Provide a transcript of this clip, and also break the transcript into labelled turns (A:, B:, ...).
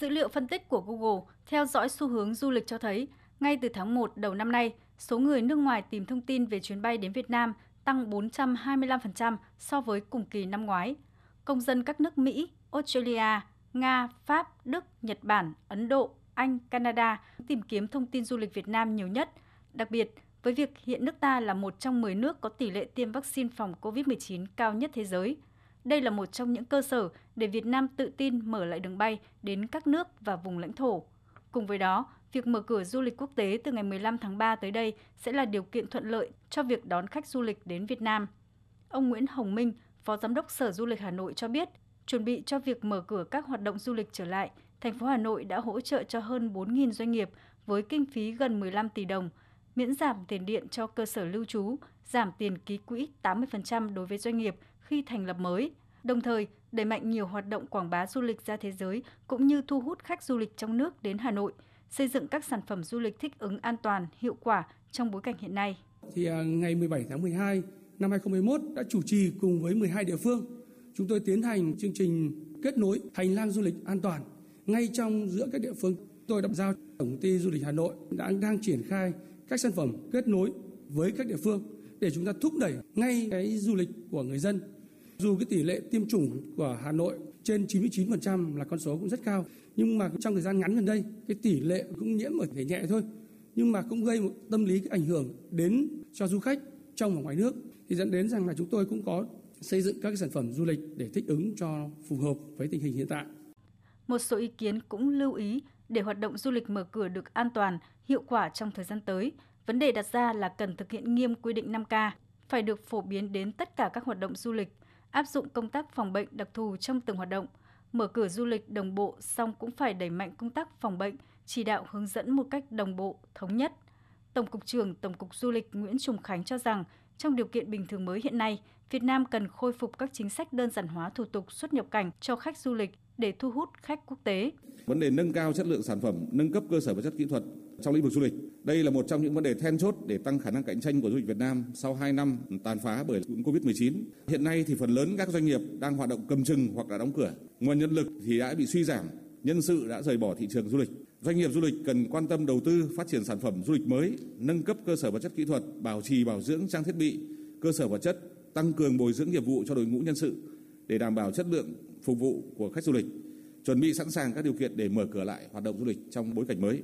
A: Dữ liệu phân tích của Google theo dõi xu hướng du lịch cho thấy, ngay từ tháng 1 đầu năm nay, số người nước ngoài tìm thông tin về chuyến bay đến Việt Nam tăng 425% so với cùng kỳ năm ngoái. Công dân các nước Mỹ, Australia, Nga, Pháp, Đức, Nhật Bản, Ấn Độ, Anh, Canada tìm kiếm thông tin du lịch Việt Nam nhiều nhất. Đặc biệt, với việc hiện nước ta là một trong 10 nước có tỷ lệ tiêm vaccine phòng COVID-19 cao nhất thế giới. Đây là một trong những cơ sở để Việt Nam tự tin mở lại đường bay đến các nước và vùng lãnh thổ. Cùng với đó, việc mở cửa du lịch quốc tế từ ngày 15 tháng 3 tới đây sẽ là điều kiện thuận lợi cho việc đón khách du lịch đến Việt Nam. Ông Nguyễn Hồng Minh, Phó Giám đốc Sở Du lịch Hà Nội cho biết, chuẩn bị cho việc mở cửa các hoạt động du lịch trở lại, thành phố Hà Nội đã hỗ trợ cho hơn 4.000 doanh nghiệp với kinh phí gần 15 tỷ đồng, miễn giảm tiền điện cho cơ sở lưu trú, giảm tiền ký quỹ 80% đối với doanh nghiệp khi thành lập mới. Đồng thời, đẩy mạnh nhiều hoạt động quảng bá du lịch ra thế giới cũng như thu hút khách du lịch trong nước đến Hà Nội, xây dựng các sản phẩm du lịch thích ứng an toàn, hiệu quả trong bối cảnh hiện nay.
B: Thì à, ngày 17 tháng 12 năm 2021 đã chủ trì cùng với 12 địa phương, chúng tôi tiến hành chương trình kết nối hành lang du lịch an toàn ngay trong giữa các địa phương. Tôi đã giao Tổng công ty Du lịch Hà Nội đã đang triển khai các sản phẩm kết nối với các địa phương để chúng ta thúc đẩy ngay cái du lịch của người dân. Dù cái tỷ lệ tiêm chủng của Hà Nội trên 99% là con số cũng rất cao, nhưng mà trong thời gian ngắn gần đây, cái tỷ lệ cũng nhiễm ở thể nhẹ thôi, nhưng mà cũng gây một tâm lý cái ảnh hưởng đến cho du khách trong và ngoài nước thì dẫn đến rằng là chúng tôi cũng có xây dựng các cái sản phẩm du lịch để thích ứng cho phù hợp với tình hình hiện tại.
A: Một số ý kiến cũng lưu ý để hoạt động du lịch mở cửa được an toàn, hiệu quả trong thời gian tới, vấn đề đặt ra là cần thực hiện nghiêm quy định 5K, phải được phổ biến đến tất cả các hoạt động du lịch, áp dụng công tác phòng bệnh đặc thù trong từng hoạt động. Mở cửa du lịch đồng bộ xong cũng phải đẩy mạnh công tác phòng bệnh, chỉ đạo hướng dẫn một cách đồng bộ, thống nhất. Tổng cục trưởng Tổng cục Du lịch Nguyễn Trùng Khánh cho rằng, trong điều kiện bình thường mới hiện nay, Việt Nam cần khôi phục các chính sách đơn giản hóa thủ tục xuất nhập cảnh cho khách du lịch để thu hút khách quốc tế.
C: Vấn đề nâng cao chất lượng sản phẩm, nâng cấp cơ sở vật chất kỹ thuật trong lĩnh vực du lịch. Đây là một trong những vấn đề then chốt để tăng khả năng cạnh tranh của du lịch Việt Nam sau 2 năm tàn phá bởi Covid-19. Hiện nay thì phần lớn các doanh nghiệp đang hoạt động cầm chừng hoặc là đóng cửa. Nguồn nhân lực thì đã bị suy giảm, nhân sự đã rời bỏ thị trường du lịch. Doanh nghiệp du lịch cần quan tâm đầu tư phát triển sản phẩm du lịch mới, nâng cấp cơ sở vật chất kỹ thuật, bảo trì bảo dưỡng trang thiết bị, cơ sở vật chất, tăng cường bồi dưỡng nghiệp vụ cho đội ngũ nhân sự để đảm bảo chất lượng phục vụ của khách du lịch, chuẩn bị sẵn sàng các điều kiện để mở cửa lại hoạt động du lịch trong bối cảnh mới.